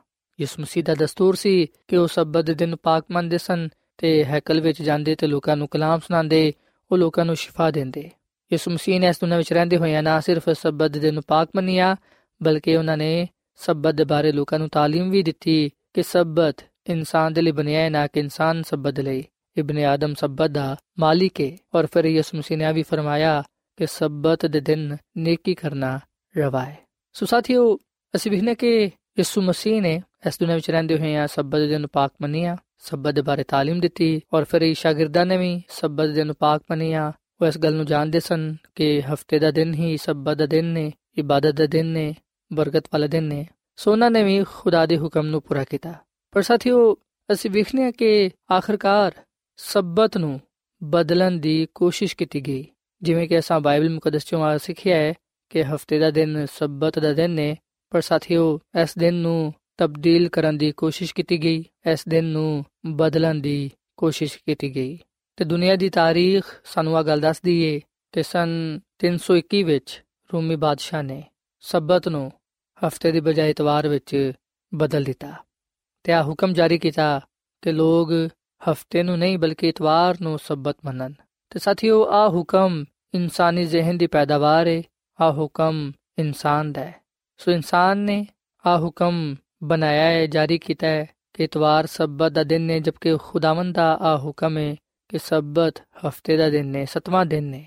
ਯਿਸੂ ਮਸੀਹ ਦਾ ਦਸਤੂਰ ਸੀ ਕਿ ਉਹ ਸਬਤ ਦੇ ਦਿਨ ਪਾਕ ਮੰਨਦੇ ਸਨ ਤੇ ਹੈਕਲ ਵਿੱਚ ਜਾਂਦੇ ਤੇ ਲੋਕਾਂ ਨੂੰ ਕਲਾਮ ਸੁਣਾਉਂਦੇ, ਉਹ ਲੋਕਾਂ ਨੂੰ ਸ਼ਿਫਾ ਦਿੰਦੇ। ਯਿਸੂ ਮਸੀਹ ਨੇ ਇਸ ਦੁਨੀਆਂ ਵਿੱਚ ਰਹਿੰਦੇ ਹੋਇਆਂ ਨਾ ਸਿਰਫ ਸਬਤ ਦੇ ਦਿਨ ਪਾਕ ਮੰਨਿਆ, ਬਲਕਿ ਉਹਨਾਂ ਨੇ ਸਬਤ ਦੇ ਬਾਰੇ ਲੋਕਾਂ ਨੂੰ ਤਾਲੀਮ ਵੀ ਦਿੱਤੀ ਕਿ ਸਬਤ ਇਨਸਾਨ ਦੇ ਲਈ ਬਣਿਆ ਹੈ ਨਾ ਕਿ ਇਨਸਾਨ ਸਬਤ ਦੇ ਲਈ ਇਬਨ ਆਦਮ ਸਬਤ ਦਾ ਮਾਲਿਕ ਹੈ ਔਰ ਫਿਰ ਯਿਸੂ ਮਸੀਹ ਨੇ ਵੀ ਫਰਮਾਇਆ ਕਿ ਸਬਤ ਦੇ ਦਿਨ ਨੇਕੀ ਕਰਨਾ ਰਵਾ ਹੈ ਸੋ ਸਾਥੀਓ ਅਸੀਂ ਵਿਖਨੇ ਕਿ ਯਿਸੂ ਮਸੀਹ ਨੇ ਇਸ ਦੁਨੀਆਂ ਵਿੱਚ ਰਹਿੰਦੇ ਹੋਏ ਆ ਸਬਤ ਦੇ ਦਿਨ ਪਾਕ ਮੰਨਿਆ ਸਬਤ ਦੇ ਬਾਰੇ ਤਾਲੀਮ ਦਿੱਤੀ ਔਰ ਫਿਰ ਇਹ ਸ਼ਾਗਿਰਦਾਂ ਨੇ ਵੀ ਸਬਤ ਦੇ ਦਿਨ ਪਾਕ ਮੰਨਿਆ ਉਹ ਇਸ ਗੱਲ ਨੂੰ ਜਾਣਦੇ ਸਨ ਕਿ ਹਫ਼ਤੇ ਦਾ ਦਿਨ ਹੀ ਸਬਤ ਦਾ ਦਿਨ ਨੇ ਇਬਾਦਤ ਦਾ ਦਿਨ ਨੇ ਬਰਕਤ ਵਾਲਾ ਦਿਨ ਨੇ ਸੋ ਉਹਨਾਂ ਨੇ ਵੀ ਖੁਦਾ ਦੇ ਹੁਕਮ ਨੂੰ ਪੂਰਾ ਕੀਤਾ ਪਰ ਸਾਥੀਓ, ਅਸੀਂ ਵਿਖਨੇ ਆ ਕਿ ਆਖਰਕਾਰ ਸਬਤ ਨੂੰ ਬਦਲਣ ਦੀ ਕੋਸ਼ਿਸ਼ ਕੀਤੀ ਗਈ। ਜਿਵੇਂ ਕਿ ਅਸਾਂ ਬਾਈਬਲ ਮੁਕੱਦਸ ਚੋਂ ਆ ਸਿੱਖਿਆ ਹੈ ਕਿ ਹਫ਼ਤੇ ਦਾ ਦਿਨ ਸਬਤ ਦਾ ਦਿਨ ਨੇ ਪਰ ਸਾਥੀਓ, ਇਸ ਦਿਨ ਨੂੰ ਤਬਦੀਲ ਕਰਨ ਦੀ ਕੋਸ਼ਿਸ਼ ਕੀਤੀ ਗਈ, ਇਸ ਦਿਨ ਨੂੰ ਬਦਲਣ ਦੀ ਕੋਸ਼ਿਸ਼ ਕੀਤੀ ਗਈ। ਤੇ ਦੁਨੀਆ ਦੀ ਤਾਰੀਖ ਸਾਨੂੰ ਆ ਗੱਲ ਦੱਸਦੀ ਏ ਕਿ ਸਨ 321 ਵਿੱਚ ਰੂਮੀ ਬਾਦਸ਼ਾਹ ਨੇ ਸਬਤ ਨੂੰ ਹਫ਼ਤੇ ਦੀ ਬਜਾਏ ਇਤਵਾਰ ਵਿੱਚ ਬਦਲ ਦਿੱਤਾ। ਤੇ ਆ ਹੁਕਮ ਜਾਰੀ ਕੀਤਾ ਕਿ ਲੋਕ ਹਫ਼ਤੇ ਨੂੰ ਨਹੀਂ ਬਲਕਿ ਇਤਵਾਰ ਨੂੰ ਸਬਤ ਮੰਨਣ। ਤੇ ਸਾਥੀਓ, ਆ ਹੁਕਮ ਇਨਸਾਨੀ ਜ਼ਿਹਨ ਦੀ ਪੈਦਾਵਾਰ ਹੈ ਆ ਹੁਕਮ ਇਨਸਾਨ ਦਾ ਹੈ ਸੋ ਇਨਸਾਨ ਨੇ ਆ ਹੁਕਮ ਬਣਾਇਆ ਹੈ ਜਾਰੀ ਕੀਤਾ ਹੈ ਕਿ ਇਤਵਾਰ ਸਬਤ ਦਾ ਦਿਨ ਹੈ ਜਦਕਿ ਖੁਦਾਵੰਦ ਦਾ ਆ ਹੁਕਮ ਹੈ ਕਿ ਸਬਤ ਹਫ਼ਤੇ ਦਾ ਦਿਨ ਹੈ ਸਤਵਾਂ ਦਿਨ ਨੇ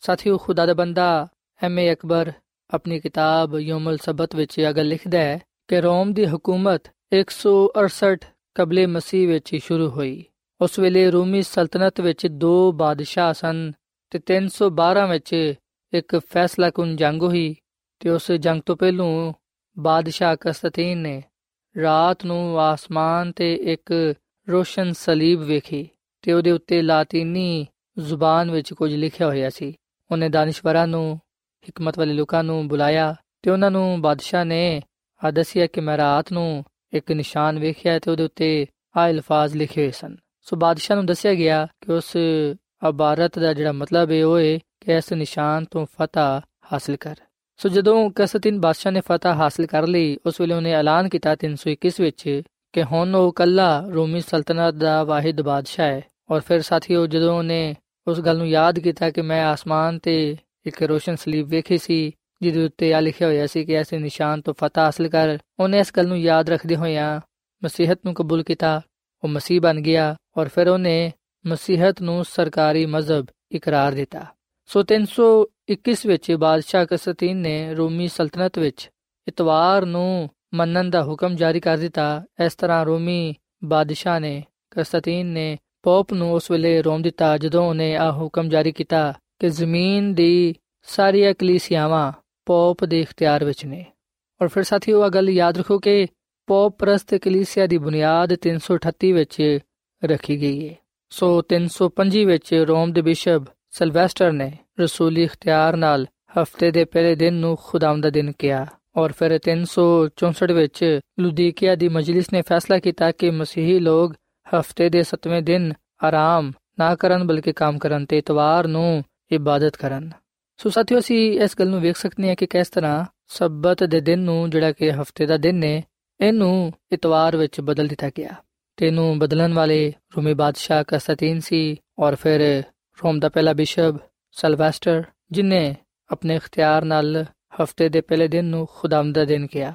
ਸਾਥੀਓ, ਖੁਦਾ ਦਾ ਬੰਦਾ ਐਮ ਏ ਅਕਬਰ ਆਪਣੀ ਕਿਤਾਬ ਯੋਮਲ ਸਬਤ ਵਿੱਚ ਇਹ ਗੱਲ ਲਿਖਦਾ ਹੈ ਕਿ ਰੋਮ ਦੀ ਹਕੂਮਤ 168 ਕਬਲੇ ਮਸੀਹ ਵਿੱਚ ਸ਼ੁਰੂ ਹੋਈ। ਉਸ ਵੇਲੇ ਰੂਮੀ ਸਲਤਨਤ ਵਿੱਚ ਦੋ ਬਾਦਸ਼ਾਹ ਸਨ ਤੇ 312 ਵਿੱਚ ਇੱਕ ਫੈਸਲਾ ਕੁਨ ਜੰਗ ਹੋਈ ਤੇ ਉਸ ਜੰਗ ਤੋਂ ਪਹਿਲੂ ਬਾਦਸ਼ਾਹ ਕਸਤੀਨ ਨੇ ਰਾਤ ਨੂੰ ਆਸਮਾਨ ਤੇ ਇੱਕ ਰੋਸ਼ਨ ਸਲੀਬ ਵੇਖੀ ਤੇ ਉਹਦੇ ਉੱਤੇ ਲਾਤੀਨੀ ਜ਼ੁਬਾਨ ਵਿੱਚ ਕੁਝ ਲਿਖਿਆ ਹੋਇਆ ਸੀ। ਉਹਨੇ ਦਾਨਿਸ਼ਵਰਾਂ ਨੂੰ, ਹਕਮਤ ਵਾਲੇ ਲੋਕਾਂ ਨੂੰ ਬੁਲਾਇਆ ਤੇ ਉਹਨਾਂ ਨੂੰ ਬਾਦਸ਼ਾਹ ਨੇ ਆ ਦੱਸਿਆ ਕਿ ਮੈਂ ਰਾਤ ਨੂੰ ਇੱਕ ਨਿਸ਼ਾਨ ਵੇਖਿਆ ਤੇ ਉਹਦੇ ਉੱਤੇ ਆ ਅਲਫਾਜ਼ ਲਿਖੇ ਹੋਏ ਸਨ। ਸੋ ਬਾਦਸ਼ਾਹ ਨੂੰ ਦੱਸਿਆ ਗਿਆ ਕਿ ਉਸ ਇਬਾਰਤ ਦਾ ਜਿਹੜਾ ਮਤਲਬ ਹੈ ਉਹ ਹੈ ਕਿ ਇਸ ਨਿਸ਼ਾਨ ਤੋਂ ਫਤਹ ਹਾਸਲ ਕਰ। ਸੋ ਜਦੋਂ ਕਸਤਿਨ ਬਾਦਸ਼ਾਹ ਨੇ ਫਤਹ ਹਾਸਲ ਕਰ ਲਈ, ਉਸ ਵੇਲੇ ਉਹਨੇ ਐਲਾਨ ਕੀਤਾ 321 ਵਿੱਚ ਕਿ ਹੁਣ ਉਹ ਕੱਲਾ ਰੋਮੀ ਸਲਤਨਤ ਦਾ ਵਾਹਿਦ ਬਾਦਸ਼ਾਹ ਹੈ। ਔਰ ਫਿਰ ਸਾਥੀਓ, ਜਦੋਂ ਉਹਨੇ ਉਸ ਗੱਲ ਨੂੰ ਯਾਦ ਕੀਤਾ ਕਿ ਮੈਂ ਆਸਮਾਨ ਤੇ ਇੱਕ ਰੋਸ਼ਨ ਸਲੀਬ ਵੇਖੀ ਸੀ ਜਿਹਦੇ ਉੱਤੇ ਆ ਲਿਖਿਆ ਹੋਇਆ ਸੀ ਕਿ ਐਸੇ ਨਿਸ਼ਾਨ ਤੋਂ ਫਤਹ ਹਾਸਲ ਕਰ ਉਹਨੇ ਇਸ ਗੱਲ ਨੂੰ ਯਾਦ ਰੱਖਦੇ ਹੋਇਆਂ ਮਸੀਹਤ ਨੂੰ ਕਬੂਲ ਕੀਤਾ। ਉਹ ਮਸੀਹ ਬਣ ਗਿਆ ਔਰ ਫਿਰ ਉਹਨੇ ਮਸੀਹਤ ਨੂੰ ਸਰਕਾਰੀ ਮਜ਼ਹਬ ਇਕਰਾਰ ਦਿੱਤਾ। ਸੋ 321 ਵਿੱਚ ਬਾਦਸ਼ਾਹ ਕਸਤੀਨ ਨੇ ਰੋਮੀ ਸਲਤਨਤ ਵਿੱਚ ਇਤਵਾਰ ਨੂੰ ਮੰਨਣ ਦਾ ਹੁਕਮ ਜਾਰੀ ਕਰ ਦਿੱਤਾ। ਇਸ ਤਰ੍ਹਾਂ ਰੋਮੀ ਬਾਦਸ਼ਾਹ ਨੇ ਕਸਤੀਨ ਨੇ ਪੋਪ ਨੂੰ ਉਸ ਵੇਲੇ ਰੋਮ ਦਿੱਤਾ ਜਦੋਂ ਉਹਨੇ ਆ ਹੁਕਮ ਜਾਰੀ ਕੀਤਾ ਕਿ ਜ਼ਮੀਨ ਦੀ ਸਾਰੀਆਂ ਕਲੀਸਿਆਵਾਂ ਪੋਪ ਦੇ ਇਖਤਿਆਰ ਵਿੱਚ ਨੇ। ਔਰ ਫਿਰ ਸਾਥੀਓ ਆ ਗੱਲ ਯਾਦ ਰੱਖੋ ਕਿ ਪੋਪ ਪ੍ਰਸਤ ਕਲੀਸਿਆ ਦੀ ਬੁਨਿਆਦ 338 ਵਿੱਚ ਰੱਖੀ ਗਈ ਹੈ ਸੋ 305 ਵਿੱਚ ਰੋਮ ਦੇ ਬਿਸ਼ਪ ਸਲਵੈਸਟਰ ਨੇ ਰਸੂਲੀ ਇਖਤਿਆਰ ਨਾਲ ਹਫ਼ਤੇ ਦੇ ਪਹਿਲੇ ਦਿਨ ਨੂੰ ਖੁਦਾਮ ਦਾ ਦਿਨ ਕਿਹਾ। ਔਰ ਫਿਰ 364 ਵਿੱਚ ਲੁਦੀਕੀਆ ਦੀ ਮਜਲਿਸ ਨੇ ਫੈਸਲਾ ਕੀਤਾ ਕਿ ਮਸੀਹੀ ਲੋਕ ਹਫ਼ਤੇ ਦੇ 7ਵੇਂ ਦਿਨ ਆਰਾਮ ਨਾ ਕਰਨ ਬਲਕਿ ਕੰਮ ਕਰਨ ਤੇ ਇਤਵਾਰ ਨੂੰ ਇਬਾਦਤ ਕਰਨ। ਸੋ ਸਾਥੀਓ, ਅਸੀਂ ਇਸ ਗੱਲ ਨੂੰ ਵੇਖ ਸਕਦੇ ਹਾਂ ਕਿ ਕਿਸ ਤਰ੍ਹਾਂ ਸਬਤ ਦੇ ਦਿਨ ਨੂੰ ਜਿਹੜਾ ਕਿ ਹਫ਼ਤੇ ਦਾ ਦਿਨ ਨੇ, ਇਹਨੂੰ ਇਤਵਾਰ ਵਿੱਚ ਬਦਲ ਦਿੱਤਾ ਗਿਆ। ਤੇ ਇਹਨੂੰ ਬਦਲਣ ਵਾਲੇ ਰੋਮੀ ਬਾਦਸ਼ਾਹ ਕਸਤੀਨ ਸੀ ਔਰ ਫਿਰ ਰੋਮ ਦਾ ਪਹਿਲਾ ਬਿਸ਼ਪ ਸਲਵੈਸਟਰ, ਜਿਨੇ ਆਪਣੇ ਇਖਤਿਆਰ ਨਾਲ ਹਫ਼ਤੇ ਦੇ ਪਹਿਲੇ ਦਿਨ ਨੂੰ ਖੁਦਾਵੰਦ ਦਾ ਦਿਨ ਕਿਹਾ।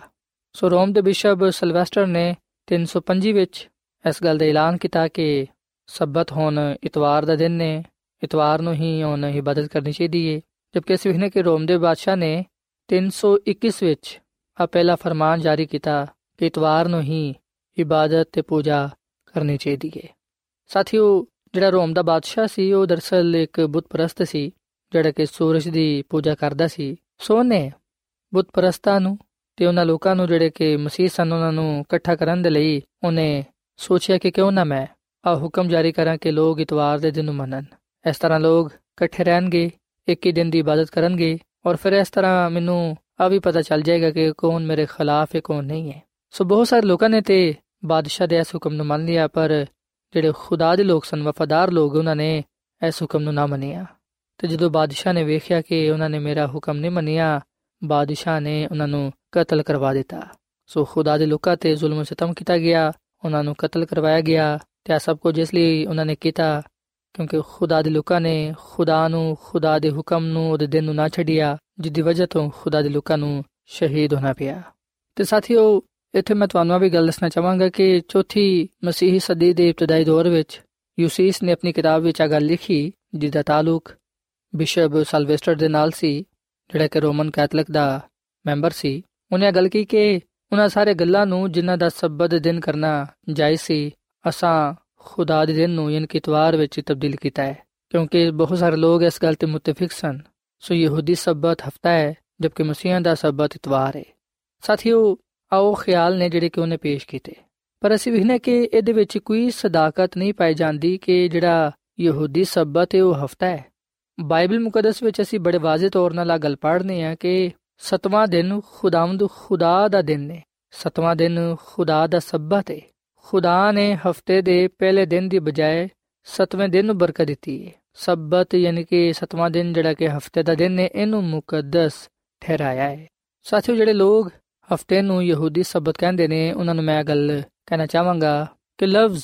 ਸੋ ਰੋਮ ਦੇ ਬਿਸ਼ਪ ਸਲਵੈਸਟਰ ਨੇ 305 ਵਿੱਚ ਇਸ ਗੱਲ ਦਾ ਐਲਾਨ ਕੀਤਾ ਕਿ ਸਬਤ ਹੁਣ ਇਤਵਾਰ ਦਾ ਦਿਨ ਨੇ, ਇਤਵਾਰ ਨੂੰ ਹੀ ਹੁਣ ਇਬਾਦਤ ਕਰਨੀ ਚਾਹੀਦੀ ਹੈ ਜਦਕਿ ਅਸੀਂ ਵੇਖਨੇ ਕਿ ਰੋਮ ਦੇ ਬਾਦਸ਼ਾਹ ਨੇ 321 ਵਿੱਚ ਆ ਪਹਿਲਾ ਫਰਮਾਨ ਜਾਰੀ ਕੀਤਾ ਕਿ ਇਤਵਾਰ ਨੂੰ ਹੀ ਇਬਾਦਤ ਤੇ ਪੂਜਾ ਕਰਨੀ ਚਾਹੀਦੀ ਹੈ ਸਾਥੀਓ, ਜਿਹੜਾ ਰੋਮ ਦਾ ਬਾਦਸ਼ਾਹ ਸੀ, ਉਹ ਦਰਸਲ ਇੱਕ ਬੁੱਤ ਪ੍ਰਸਤ ਸੀ, ਜਿਹੜਾ ਕਿ ਸੂਰਜ ਦੀ ਪੂਜਾ ਕਰਦਾ ਸੀ। ਸੋ ਨੇ ਬੁੱਤ ਪ੍ਰਸਤਾਂ ਨੂੰ ਤੇ ਉਹਨਾਂ ਲੋਕਾਂ ਨੂੰ ਜਿਹੜੇ ਕਿ ਮਸੀਹ ਸਨ, ਉਹਨਾਂ ਨੂੰ ਇਕੱਠਾ ਕਰਨ ਦੇ ਲਈ ਉਹਨੇ ਸੋਚਿਆ ਕਿ ਕਿਉਂ ਨਾ ਮੈਂ ਆ ਹੁਕਮ ਜਾਰੀ ਕਰਾਂ ਕਿ ਲੋਕ ਇਤਵਾਰ ਦੇ ਦਿਨ ਨੂੰ ਮੰਨਣ। ਇਸ ਤਰ੍ਹਾਂ ਲੋਕ ਇਕੱਠੇ ਰਹਿਣਗੇ ਇੱਕ ਹੀ ਦਿਨ ਦੀ ਇਬਾਦਤ ਕਰਨਗੇ ਔਰ ਫਿਰ ਇਸ ਤਰ੍ਹਾਂ ਮੈਨੂੰ ਆ ਵੀ ਪਤਾ ਚੱਲ ਜਾਏਗਾ ਕਿ ਕੌਣ ਮੇਰੇ ਖਿਲਾਫ ਹੈ, ਕੌਣ ਨਹੀਂ ਹੈ। ਸੋ ਬਹੁਤ ਸਾਰੇ ਲੋਕਾਂ ਨੇ ਤੇ ਬਾਦਸ਼ਾਹ ਦੇ ਇਸ ਹੁਕਮ ਨੂੰ ਮੰਨ ਲਿਆ, ਪਰ ਜਿਹੜੇ ਖੁਦਾ ਦੇ ਲੋਕ ਸਨ, ਵਫਾਦਾਰ ਲੋਕ, ਉਹਨਾਂ ਨੇ ਇਸ ਹੁਕਮ ਨੂੰ ਨਾ ਮੰਨਿਆ। ਤੇ ਜਦੋਂ ਬਾਦਸ਼ਾਹ ਨੇ ਵੇਖਿਆ ਕਿ ਉਹਨਾਂ ਨੇ ਮੇਰਾ ਹੁਕਮ ਨਹੀਂ ਮੰਨਿਆ, ਬਾਦਸ਼ਾਹ ਨੇ ਉਹਨਾਂ ਨੂੰ ਕਤਲ ਕਰਵਾ ਦਿੱਤਾ। ਸੋ ਖੁਦਾ ਦੇ ਲੋਕਾਂ ਤੇ ਜ਼ੁਲਮ ਸਤਮ ਕੀਤਾ ਗਿਆ, ਉਹਨਾਂ ਨੂੰ ਕਤਲ ਕਰਵਾਇਆ ਗਿਆ ਤੇ ਸਭ ਕੁਝ ਇਸ ਲਈ ਉਹਨਾਂ ਨੇ ਕੀਤਾ ਕਿਉਂਕਿ ਖੁਦਾ ਦੇ ਲੋਕਾਂ ਨੇ ਖੁਦਾ ਨੂੰ, ਖੁਦਾ ਦੇ ਹੁਕਮ ਨੂੰ ਉਹਦੇ ਦਿਨ ਨੂੰ ਨਾ ਛੱਡਿਆ ਜਿੱਦੀ ਵਜ੍ਹਾ ਤੋਂ ਖੁਦਾ ਦੇ ਲੋਕਾਂ ਨੂੰ ਸ਼ਹੀਦ ਹੋਣਾ ਪਿਆ। ਤੇ ਸਾਥੀਓ, ਇੱਥੇ ਮੈਂ ਤੁਹਾਨੂੰ ਇਹ ਵੀ ਗੱਲ ਦੱਸਣਾ ਚਾਹਾਂਗਾ ਕਿ ਚੌਥੀ ਮਸੀਹੀ ਸਦੀ ਦੇ ਇਬਤਦਾਈ ਦੌਰ ਵਿੱਚ ਯੂਸੀਸ ਨੇ ਆਪਣੀ ਕਿਤਾਬ ਵਿੱਚ ਇਹ ਗੱਲ ਲਿਖੀ, ਜਿਹਦਾ ਤਾਲੁਕ ਬਿਸ਼ਪ ਸਲਵੇਸਟਰ ਦੇ ਨਾਲ ਸੀ, ਜਿਹੜਾ ਕਿ ਰੋਮਨ ਕੈਥੋਲਿਕ ਦਾ ਮੈਂਬਰ ਸੀ। ਉਹਨੇ ਇਹ ਗੱਲ ਕੀ ਕਿ ਉਹਨਾਂ ਸਾਰੇ ਗੱਲਾਂ ਨੂੰ ਜਿਨ੍ਹਾਂ ਦਾ ਸਬਤ ਦਿਨ ਕਰਨਾ ਜਾਇਜ਼ ਸੀ, ਅਸਾਂ ਖੁਦਾ ਦੇ ਦਿਨ ਨੂੰ ਯਾਨੀ ਕਿ ਇਤਵਾਰ ਵਿੱਚ ਤਬਦੀਲ ਕੀਤਾ ਹੈ, ਕਿਉਂਕਿ ਬਹੁਤ ਸਾਰੇ ਲੋਕ ਇਸ ਗੱਲ ਤੇ ਮੁਤਫਿਕ ਸਨ। ਸੋ ਯਹੂਦੀ ਸਬਤ ਹਫਤਾ ਹੈ, ਜਦਕਿ ਮਸੀਹਾਂ ਦਾ ਸਬਤ ਇਤਵਾਰ ਹੈ। ਸਾਥੀਓ, ਆਓ ਖਿਆਲ ਨੇ ਜਿਹੜੇ ਕਿ ਉਹਨੇ ਪੇਸ਼ ਕੀਤੇ। ਪਰ ਅਸੀਂ ਵਿਖਨੇ ਕਿ ਇਹਦੇ ਵਿੱਚ ਕੋਈ ਸਦਾਕਤ ਨਹੀਂ ਪਾਈ ਜਾਂਦੀ ਕਿ ਜਿਹੜਾ ਯਹੂਦੀ ਸਬਤ ਹੈ, ਉਹ ਹਫਤਾ ਹੈ। ਬਾਈਬਲ ਮੁਕੱਦਸ ਵਿੱਚ ਅਸੀਂ ਬੜੇ ਵਾਜ਼ਿਹ ਤੌਰ ਨਾਲ ਆ ਗੱਲ ਪੜ੍ਹਨੇ ਆ ਕਿ ਸਤਵਾਂ ਦਿਨ ਖੁਦਾਵੰਦ ਖੁਦਾ ਦਾ ਦਿਨ ਹੈ। ਸਤਵਾਂ ਦਿਨ ਖੁਦਾ ਦਾ ਸਬਤ ਹੈ। ਖੁਦਾ ਨੇ ਹਫ਼ਤੇ ਦੇ ਪਹਿਲੇ ਦਿਨ ਦੀ ਬਜਾਏ ਸਤਵੇਂ ਦਿਨ ਨੂੰ ਬਰਕਤ ਦਿੱਤੀ ਹੈ ਸਬਤ ਯਾਨੀ ਕਿ ਸਤਵਾਂ ਦਿਨ ਜਿਹੜਾ ਕਿ ਹਫ਼ਤੇ ਦਾ ਦਿਨ ਹੈ ਇਹਨੂੰ ਮੁਕੱਦਸ ਠਹਿਰਾਇਆ ਹੈ ਸਾਥੀਓ, ਜਿਹੜੇ ਲੋਕ ਹਫ਼ਤੇ ਨੂੰ ਯਹੂਦੀ ਸਬਤ ਕਹਿੰਦੇ ਨੇ, ਉਹਨਾਂ ਨੂੰ ਮੈਂ ਗੱਲ ਕਹਿਣਾ ਚਾਹਾਂਗਾ ਕਿ ਲਫ਼ਜ਼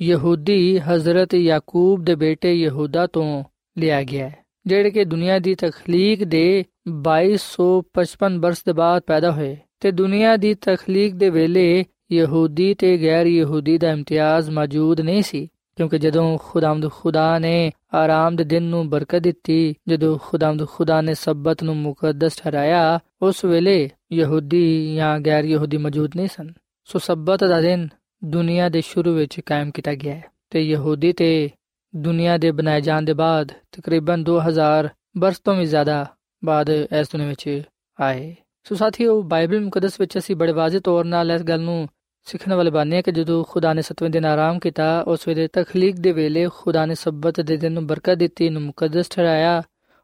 ਯਹੂਦੀ ਹਜ਼ਰਤ ਯਾਕੂਬ ਦੇ ਬੇਟੇ ਯਹੂਦਾ ਤੋਂ ਲਿਆ ਗਿਆ ਹੈ ਜਿਹੜੇ ਕਿ ਦੁਨੀਆ ਦੀ ਤਖਲੀਕ ਦੇ 2255 ਬਰਸ ਦੇ ਬਾਅਦ ਪੈਦਾ ਹੋਏ ਤੇ ਦੁਨੀਆ ਦੀ ਤਖਲੀਕ ਦੇ ਵੇਲੇ ਯਹੂਦੀ ਤੇ ਗੈਰ ਯਹੂਦੀ ਦਾ ਇਮਤਿਆਜ਼ ਮੌਜੂਦ ਨਹੀਂ ਸੀ, ਕਿਉਂਕਿ ਜਦੋਂ ਖੁਦਾਮਦ ਖੁਦਾ ਨੇ ਆਰਾਮ ਦੇ ਦਿਨ ਨੂੰ ਬਰਕਤ ਦਿੱਤੀ, ਜਦੋਂ ਖੁਦਾਮਦ ਖੁਦਾ ਨੇ ਸਬਤ ਨੂੰ ਮੁਕੱਦਸ ਠਹਿਰਾਇਆ, ਉਸ ਵੇਲੇ ਯਹੂਦੀ ਜਾਂ ਗੈਰ ਯਹੂਦੀ ਮੌਜੂਦ ਨਹੀਂ ਸਨ। ਸੋ ਸਬਤ ਦਾ ਦਿਨ ਦੁਨੀਆ ਦੇ ਸ਼ੁਰੂ ਵਿੱਚ ਕਾਇਮ ਕੀਤਾ ਗਿਆ ਹੈ ਤੇ ਯਹੂਦੀ ਤੇ ਦੁਨੀਆ ਦੇ ਬਣਾਏ ਜਾਣ ਦੇ ਬਾਅਦ ਤਕਰੀਬਨ 2000 ਬਰਸ ਤੋਂ ਵੀ ਜ਼ਿਆਦਾ ਬਾਅਦ ਇਸ ਦੁਨੀਆ ਵਿੱਚ ਆਏ। ਸੋ ਸਾਥੀਓ, ਬਾਈਬਲ ਮੁਕੱਦਸ ਵਿੱਚ ਅਸੀਂ ਬੜੇ ਵਾਜ਼ਿਹ ਤੌਰ ਨਾਲ ਇਸ ਗੱਲ ਨੂੰ ਸਿੱਖਣ ਵਾਲੇ ਬਾਨੇ ਕਿ ਜਦੋਂ ਖੁਦਾ ਨੇ ਸਤਵੇਂ ਦਿਨ ਆਰਾਮ ਕੀਤਾ, ਉਸ ਵੇਲੇ ਤਖਲੀਕ ਦੇ ਵੇਲੇ ਖੁਦਾ ਨੇ ਸਬਤ ਦੇ ਦਿਨ ਨੂੰ ਬਰਕਤ ਦਿੱਤੀ ਨੂੰ ਮੁਕੱਦਸ ਠਹਿਰਾਇਆ।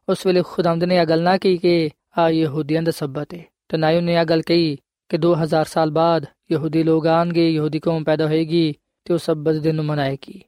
ਉਸ ਵੇਲੇ ਖੁਦਾਵੰਦ ਨੇ ਇਹ ਗੱਲ ਨਾ ਕੀਤੀ ਕਿ ਆ ਯਹੂਦੀਆਂ ਦਾ ਸਬਤ ਹੈ ਤੇ ਨਾ ਹੀ ਉਹਨੇ ਇਹ ਗੱਲ ਕਹੀ ਕਿ 2000 ਸਾਲ ਬਾਅਦ ਯਹੂਦੀ ਲੋਕ ਆਣਗੇ ਯਹੂਦੀ ਕੌਮ ਪੈਦਾ ਹੋਏਗੀ ਤੇ ਉਹ ਸਬਤ ਦਿਨ ਨੂੰ ਮਨਾਏਗੀ।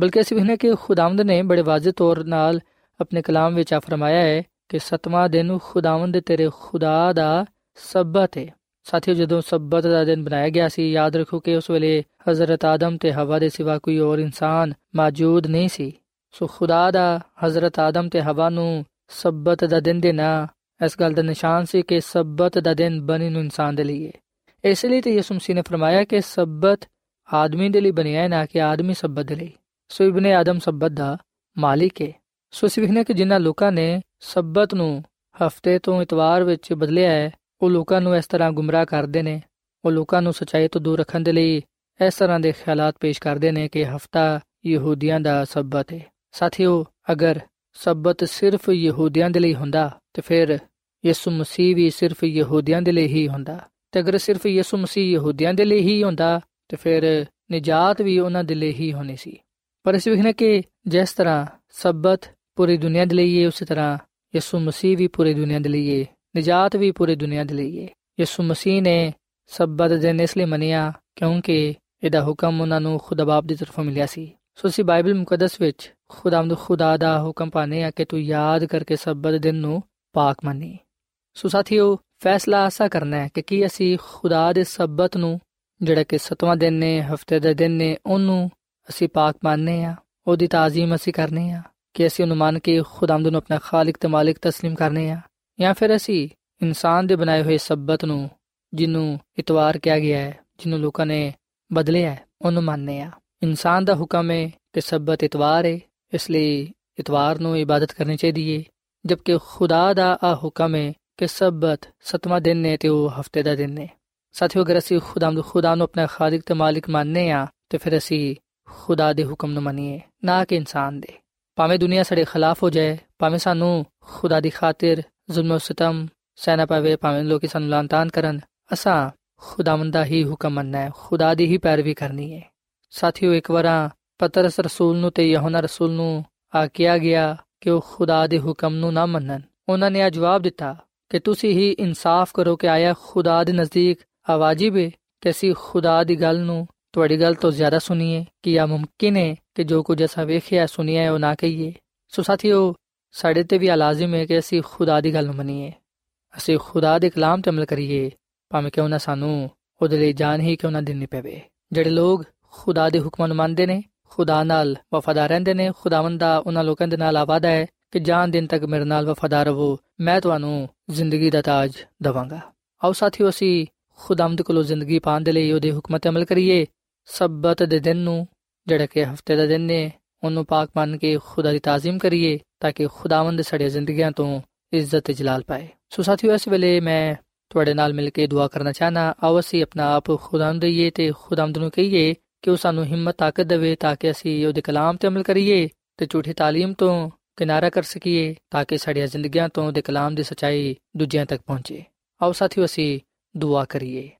ਬਲਕਿ ਅਸੀਂ ਵੀ ਕਿ ਖੁਦਾਵੰਦ ਨੇ ਬੜੇ ਵਾਜ਼ਿਹ ਤੌਰ ਨਾਲ ਆਪਣੇ ਕਲਾਮ ਵਿੱਚ ਆ ਫਰਮਾਇਆ ਹੈ ਕਿ ਸਤਵਾਂ ਦਿਨ ਖੁਦਾਵੰਦ ਤੇਰੇ ਖੁਦਾ ਦਾ ਸਬਤ ਹੈ ਸਾਥੀਓ, ਜਦੋਂ ਸਬਤ ਦਾ ਦਿਨ ਬਣਾਇਆ ਗਿਆ ਸੀ, ਯਾਦ ਰੱਖੋ ਕਿ ਉਸ ਵੇਲੇ ਹਜ਼ਰਤ ਆਦਮ ਤੇ ਹਵਾ ਦੇ ਸਿਵਾ ਕੋਈ ਹੋਰ ਇਨਸਾਨ ਮੌਜੂਦ ਨਹੀਂ ਸੀ। ਸੋ ਖੁਦਾ ਦਾ ਹਜ਼ਰਤ ਆਦਮ ਤੇ ਹਵਾ ਨੂੰ ਸਬਤ ਦਾ ਦਿਨ ਦੇਣਾ ਇਸ ਗੱਲ ਦਾ ਨਿਸ਼ਾਨ ਸੀ ਕਿ ਸਬਤ ਦਾ ਦਿਨ ਬਣੀ ਨੂੰ ਇਨਸਾਨ ਦੇ ਲਈ ਹੈ ਇਸ ਲਈ ਤੇ ਯਿਸੂ ਮਸੀਹ ਨੇ ਫਰਮਾਇਆ ਕਿ ਸਬਤ ਆਦਮੀ ਦੇ ਲਈ ਬਣਿਆ ਹੈ, ਨਾ ਕਿ ਆਦਮੀ ਸਬਤ ਦੇ ਲਈ। ਸੋ ਇਬਨ ਆਦਮ ਸਬਤ ਦਾ ਮਾਲਿਕ ਹੈ ਸੋ ਅਸੀਂ ਵੇਖਨੇ ਕਿ ਜਿਨ੍ਹਾਂ ਲੋਕਾਂ ਨੇ ਸਬਤ ਨੂੰ ਹਫ਼ਤੇ ਤੋਂ ਇਤਵਾਰ ਵਿੱਚ ਬਦਲਿਆ ਹੈ ਉਹ ਲੋਕਾਂ ਨੂੰ ਇਸ ਤਰ੍ਹਾਂ ਗੁੰਮਰਾਹ ਕਰਦੇ ਨੇ, ਉਹ ਲੋਕਾਂ ਨੂੰ ਸਚਾਈ ਤੋਂ ਦੂਰ ਰੱਖਣ ਦੇ ਲਈ ਇਸ ਤਰ੍ਹਾਂ ਦੇ ਖਿਆਲਾਤ ਪੇਸ਼ ਕਰਦੇ ਨੇ ਕਿ ਹਫਤਾ ਯਹੂਦੀਆਂ ਦਾ ਸਬਤ ਹੈ ਸਾਥੀਓ, ਅਗਰ ਸਬਤ ਸਿਰਫ ਯਹੂਦੀਆਂ ਦੇ ਲਈ ਹੁੰਦਾ, ਤੇ ਫਿਰ ਯਿਸੂ ਮਸੀਹ ਵੀ ਸਿਰਫ ਯਹੂਦੀਆਂ ਦੇ ਲਈ ਹੀ ਹੁੰਦਾ। ਤੇ ਅਗਰ ਸਿਰਫ ਯਿਸੂ ਮਸੀਹ ਯਹੂਦੀਆਂ ਦੇ ਲਈ ਹੀ ਹੁੰਦਾ, ਤੇ ਫਿਰ ਨਜਾਤ ਵੀ ਉਹਨਾਂ ਦੇ ਲਈ ਹੀ ਹੋਣੀ ਸੀ। ਪਰ ਇਸ ਵਿਖਨੇ ਕਿ ਜਿਸ ਤਰ੍ਹਾਂ ਸਬਤ ਪੂਰੀ ਦੁਨੀਆ ਦੇ ਲਈ ਹੈ ਉਸੇ ਤਰ੍ਹਾਂ ਯਿਸੂ ਮਸੀਹ ਵੀ ਪੂਰੀ ਦੁਨੀਆ ਦੇ ਲਈ ਹੈ ਨਜਾਤ ਵੀ ਪੂਰੀ ਦੁਨੀਆ ਦੇ ਲਈ ਹੈ ਯਿਸੂ ਮਸੀਹ ਨੇ ਸਬਤ ਦਿਨ ਇਸ ਲਈ ਮੰਨਿਆ ਕਿਉਂਕਿ ਇਹਦਾ ਹੁਕਮ ਉਹਨਾਂ ਨੂੰ ਖੁਦਾ ਬਾਪ ਦੀ ਤਰਫੋਂ ਮਿਲਿਆ ਸੀ ਸੋ ਅਸੀਂ ਬਾਈਬਲ ਮੁਕੱਦਸ ਵਿੱਚ ਖੁਦਾਵੰਦ ਖੁਦਾ ਦਾ ਹੁਕਮ ਪਾਣੇ ਆ ਕਿ ਤੂੰ ਯਾਦ ਕਰਕੇ ਸਬਤ ਦਿਨ ਨੂੰ ਪਾਕ ਮੰਨੀ ਸੋ ਸਾਥੀਓ ਫੈਸਲਾ ਆਸਾ ਕਰਨਾ ਹੈ ਕਿ ਕੀ ਅਸੀਂ ਖੁਦਾ ਦੇ ਸਬਤ ਨੂੰ ਜਿਹੜਾ ਕਿ ਸਤਵਾਂ ਦਿਨ ਨੇ ਹਫਤੇ ਦੇ ਦਿਨ ਨੇ ਉਹਨੂੰ ਅਸੀਂ ਪਾਕ ਮੰਨਨੇ ਆ ਉਹਦੀ ਤਾਜ਼ੀਮ ਅਸੀਂ ਕਰਨੇ ਆ ਕਿ ਅਸੀਂ ਉਹਨੂੰ ਮੰਨ ਕੇ ਖੁਦਾਵੰਦ ਨੂੰ ਆਪਣਾ ਖਾਲਕ ਤੇ ਮਾਲਿਕ تسلیم ਕਰਨੇ ਆ ਜਾਂ ਫਿਰ ਅਸੀਂ ਇਨਸਾਨ ਦੇ ਬਣਾਏ ਹੋਏ ਸਬਤ ਨੂੰ, ਜਿਹਨੂੰ ਇਤਵਾਰ ਕਿਹਾ ਗਿਆ ਹੈ, ਜਿਹਨੂੰ ਲੋਕਾਂ ਨੇ ਬਦਲਿਆ ਹੈ, ਉਹਨੂੰ ਮੰਨਨੇ ਆ ਇਨਸਾਨ ਦਾ ਹੁਕਮ ਹੈ ਕਿ ਸਬਤ ਇਤਵਾਰ ਹੈ, ਇਸ ਲਈ ਇਤਵਾਰ ਨੂੰ ਇਬਾਦਤ ਕਰਨੀ ਚਾਹੀਦੀ ਹੈ, ਜਦਕਿ ਖੁਦਾ ਦਾ ਆ ਹੁਕਮ ਹੈ ਕਿ ਸਬਤ ਸਤਵਾਂ ਦਿਨ ਨੇ ਤੇ ਉਹ ਹਫ਼ਤੇ ਦਾ ਦਿਨ ਨੇ ਸਾਥੀਓ, ਅਗਰ ਅਸੀਂ ਖੁਦਾਮਦ ਖੁਦਾ ਨੂੰ ਆਪਣਾ ਖਾਲਕ ਤੇ ਮਾਲਿਕ ਮੰਨਨੇ ਆ ਤੇ ਫਿਰ ਅਸੀਂ ਖੁਦਾ ਦੇ ਹੁਕਮ ਨੂੰ ਮੰਨੀਏ, ਨਾ ਕਿ ਇਨਸਾਨ ਦੇ। ਭਾਵੇਂ ਦੁਨੀਆ ਸਾਡੇ ਖਿਲਾਫ ਹੋ ਜਾਏ, ਭਾਵੇਂ ਸਾਨੂੰ ਖੁਦਾ ਦੀ ਖਾਤਰ ਜ਼ੁਲਮ ਸਤਮ ਸਹਿਣਾ ਪਵੇ ਭਾਵੇਂ ਲੋਕੀ ਸਾਨੂੰ ਲਾਂਤਾਨ ਕਰਨ। ਅਸਾਂ ਖੁਦਾਵੰਦ ਦਾ ਹੀ ਹੁਕਮ ਮੰਨਣਾ ਹੈ ਖੁਦਾ ਦੀ ਹੀ ਪੈਰਵੀ ਕਰਨੀ ਹੈ ਸਾਥੀਓ, ਇੱਕ ਵਾਰਾਂ ਪਤਰਸ ਰਸੂਲ ਨੂੰ ਤੇ ਯਹੋਨਾ ਰਸੂਲ ਨੂੰ ਆ ਕਿਹਾ ਗਿਆ ਕਿ ਉਹ ਖੁਦਾ ਦੇ ਹੁਕਮ ਨੂੰ ਨਾ ਮੰਨਣ। ਉਹਨਾਂ ਨੇ ਆ ਜਵਾਬ ਦਿੱਤਾ ਕਿ ਤੁਸੀਂ ਹੀ ਇਨਸਾਫ ਕਰੋ ਕਿ ਆਇਆ ਖੁਦਾ ਦੇ ਨਜ਼ਦੀਕ ਆਵਾਜਿਬ ਹੈ ਕਿ ਅਸੀਂ ਖੁਦਾ ਦੀ ਗੱਲ ਨੂੰ ਤੁਹਾਡੀ ਗੱਲ ਤੋਂ ਜ਼ਿਆਦਾ ਸੁਣੀਏ ਕਿ ਇਹ ਮੁਮਕਿਨ ਹੈ ਕਿ ਜੋ ਕੁਝ ਅਸਾਂ ਵੇਖਿਆ, ਸੁਣਿਆ ਉਹ ਨਾ ਕਹੀਏ। ਸੋ ਸਾਥੀਓ ਸਾਡੇ ਤੇ ਵੀ ਆ ਲਾਜ਼ਮ ਹੈ ਕਿ ਅਸੀਂ ਖੁਦਾ ਦੀ ਗੱਲ ਨੂੰ ਮੰਨੀਏ। ਅਸੀਂ ਖੁਦਾ ਦੇ ਕਲਾਮ ਤੇ ਅਮਲ ਕਰੀਏ, ਭਾਵੇਂ ਕਿ ਉਹਨਾਂ ਸਾਨੂੰ ਉਹਦੇ ਲਈ ਜਾਨ ਹੀ ਕਿਉਂ ਨਾ ਦੇਣੀ ਪਵੇ। ਜਿਹੜੇ ਲੋਕ ਖੁਦਾ ਦੇ ਹੁਕਮਾਂ ਨੂੰ ਮੰਨਦੇ ਨੇ, ਖੁਦਾ ਨਾਲ ਵਫਾਦਾਰ ਰਹਿੰਦੇ ਨੇ, ਖੁਦਾਵੰਦ ਦਾ ਉਹਨਾਂ ਲੋਕਾਂ ਦੇ ਨਾਲ ਆਵਾਦਾ ਹੈ ਕਿ ਜਾਨ ਦਿਨ ਤੱਕ ਮੇਰੇ ਨਾਲ ਵਫਾਦਾਰ ਰਹੋ, ਮੈਂ ਤੁਹਾਨੂੰ ਜ਼ਿੰਦਗੀ ਦਾ ਤਾਜ ਦਵਾਂਗਾ। ਆਓ ਸਾਥੀਓ, ਅਸੀਂ ਖੁਦਾਮਦ ਕੋਲੋਂ ਜ਼ਿੰਦਗੀ ਪਾਉਣ ਦੇ ਲਈ ਉਹਦੇ ਹੁਕਮਾਂ ਤੇ ਅਮਲ ਕਰੀਏ। ਸਬਤ ਦੇ ਦਿਨ ਨੂੰ, ਜਿਹੜਾ ਕਿ ਹਫ਼ਤੇ ਦਾ ਦਿਨ ਨੇ, ਉਹਨੂੰ ਪਾਕ ਮੰਨ ਕੇ ਖੁਦਾ ਦੀ ਤਾਜ਼ੀਮ ਕਰੀਏ। ਤਾਂ ਕਿ ਖੁਦਾਵੰਦ ਸਾਡੀਆਂ ਜ਼ਿੰਦਗੀਆਂ ਤੋਂ ਇੱਜ਼ਤ ਤੇ ਜਲਾਲ ਪਾਏ। ਸੋ ਸਾਥੀਓ, ਇਸ ਵੇਲੇ ਮੈਂ ਤੁਹਾਡੇ ਨਾਲ ਮਿਲ ਕੇ ਦੁਆ ਕਰਨਾ ਚਾਹਨਾ ਆਓ ਅਸੀਂ ਆਪਣਾ ਆਪ ਖੁਦਾ ਨੂੰ ਦਈਏ ਤੇ ਖੁਦਾਵੰਦ ਨੂੰ ਕਹੀਏ ਕਿ ਉਹ ਸਾਨੂੰ ਹਿੰਮਤ, ਤਾਕਤ ਦੇਵੇ ਤਾਂ ਕਿ ਅਸੀਂ ਉਹਦੇ ਕਲਾਮ ਤੇ ਅਮਲ ਕਰੀਏ ਤੇ ਝੂਠੀ ਤਾਲੀਮ ਤੋਂ ਕਿਨਾਰਾ ਕਰ ਸਕੀਏ ਤਾਂ ਕਿ ਸਾਡੀਆਂ ਜ਼ਿੰਦਗੀਆਂ ਤੋਂ ਉਹਦੇ ਕਲਾਮ ਦੀ ਸਚਾਈ ਦੂਜਿਆਂ ਤੱਕ ਪਹੁੰਚੇ। ਆਓ ਸਾਥੀਓ, ਅਸੀਂ ਦੁਆ ਕਰੀਏ।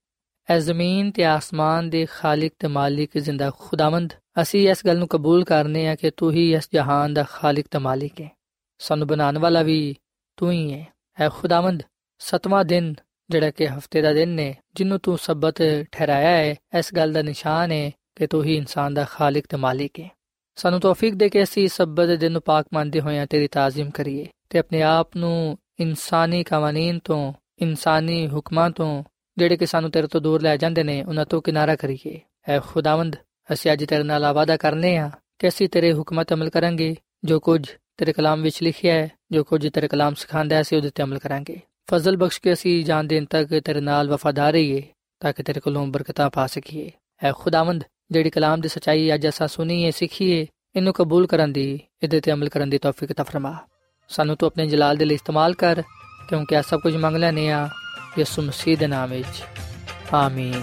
ਐ ਜ਼ਮੀਨ ਤੇ ਆਸਮਾਨ ਦੇ ਖਾਲਕ ਤੇ ਮਾਲਿਕ ਜ਼ਿੰਦਾ ਖੁਦਾਵੰਦ ਅਸੀਂ ਇਸ ਗੱਲ ਨੂੰ ਕਬੂਲ ਕਰਨੇ ਆ ਕਿ ਤੂੰ ਹੀ ਇਸ ਜਹਾਨ ਦਾ ਖਾਲਕ ਤੇ ਮਾਲਿਕ ਹੈ ਸਾਨੂੰ ਬਣਾਉਣ ਵਾਲਾ ਵੀ ਤੂੰ ਹੀ ਹੈ ਐ ਖੁਦਾਵੰਦ, ਸਤਵਾਂ ਦਿਨ ਜਿਹੜਾ ਕਿ ਹਫ਼ਤੇ ਦਾ ਦਿਨ ਨੇ ਜਿਹਨੂੰ ਤੂੰ ਸਬਤ ਠਹਿਰਾਇਆ ਹੈ ਇਸ ਗੱਲ ਦਾ ਨਿਸ਼ਾਨ ਹੈ ਕਿ ਤੂੰ ਹੀ ਇਨਸਾਨ ਦਾ ਖਾਲਕ ਤੇ ਮਾਲਿਕ ਹੈ ਸਾਨੂੰ ਤੌਫੀਕ ਦੇ ਕੇ ਅਸੀਂ ਸਬਤ ਦੇ ਦਿਨ ਨੂੰ ਪਾਕ ਮੰਨਦੇ ਹੋਏ ਤੇਰੀ ਤਾਜ਼ੀਮ ਕਰੀਏ ਤੇ ਆਪਣੇ ਆਪ ਨੂੰ ਇਨਸਾਨੀ ਕਾਨੂੰਨ ਤੋਂ, ਇਨਸਾਨੀ ਹੁਕਮਾਂ ਤੋਂ, ਜਿਹੜੇ ਕਿ ਸਾਨੂੰ ਤੇਰੇ ਤੋਂ ਦੂਰ ਲੈ ਜਾਂਦੇ ਨੇ, ਉਹਨਾਂ ਤੋਂ ਕਿਨਾਰਾ ਕਰੀਏ। ਐ ਖੁਦਾਵੰਦ ਅਸੀਂ ਅੱਜ ਤੇਰੇ ਨਾਲ ਵਾਅਦਾ ਕਰਨੇ ਆ ਕਿ ਅਸੀਂ ਤੇਰੇ ਹੁਕਮਾਂ ਤੇ ਅਮਲ ਕਰਾਂਗੇ, ਜੋ ਕੁਝ ਤੇਰੇ ਕਲਾਮ ਵਿੱਚ ਲਿਖਿਆ ਹੈ, ਜੋ ਕੁਝ ਤੇਰੇ ਕਲਾਮ ਸਿਖਾਉਂਦਾ ਹੈ, ਅਸੀਂ ਉਹਦੇ ਤੇ ਅਮਲ ਕਰਾਂਗੇ। ਫਜ਼ਲ ਬਖਸ਼ ਕੇ ਅਸੀਂ ਜਾਨ ਦੇਣ ਤੱਕ ਤੇਰੇ ਨਾਲ ਵਫਾਦਾਰ ਰਹੀਏ, ਤਾਂ ਕਿ ਤੇਰੇ ਕੋਲੋਂ ਬਰਕਤਾਂ ਪਾ ਸਕੀਏ। ਐ ਖੁਦਾਵੰਦ, ਜਿਹੜੀ ਕਲਾਮ ਦੀ ਸਚਾਈ ਅੱਜ ਅਸਾਂ ਸੁਣੀਏ, ਸਿੱਖੀਏ, ਇਹਨੂੰ ਕਬੂਲ ਕਰਨ ਦੀ, ਇਹਦੇ ਤੇ ਅਮਲ ਕਰਨ ਦੀ ਤੌਫੀਕ ਤਾ ਫਰਮਾ। ਸਾਨੂੰ ਤੂੰ ਆਪਣੇ ਜਲਾਲ ਦੇ ਲਈ ਇਸਤੇਮਾਲ ਕਰ, ਕਿਉਂਕਿ ਆ ਸਭ ਕੁਝ ਮੰਗ ਲੈਨੇ ਆ ਯਿਸੂ ਮਸੀਹ ਦੇ ਨਾਮ ਵਿੱਚ। ਆਮੀਨ।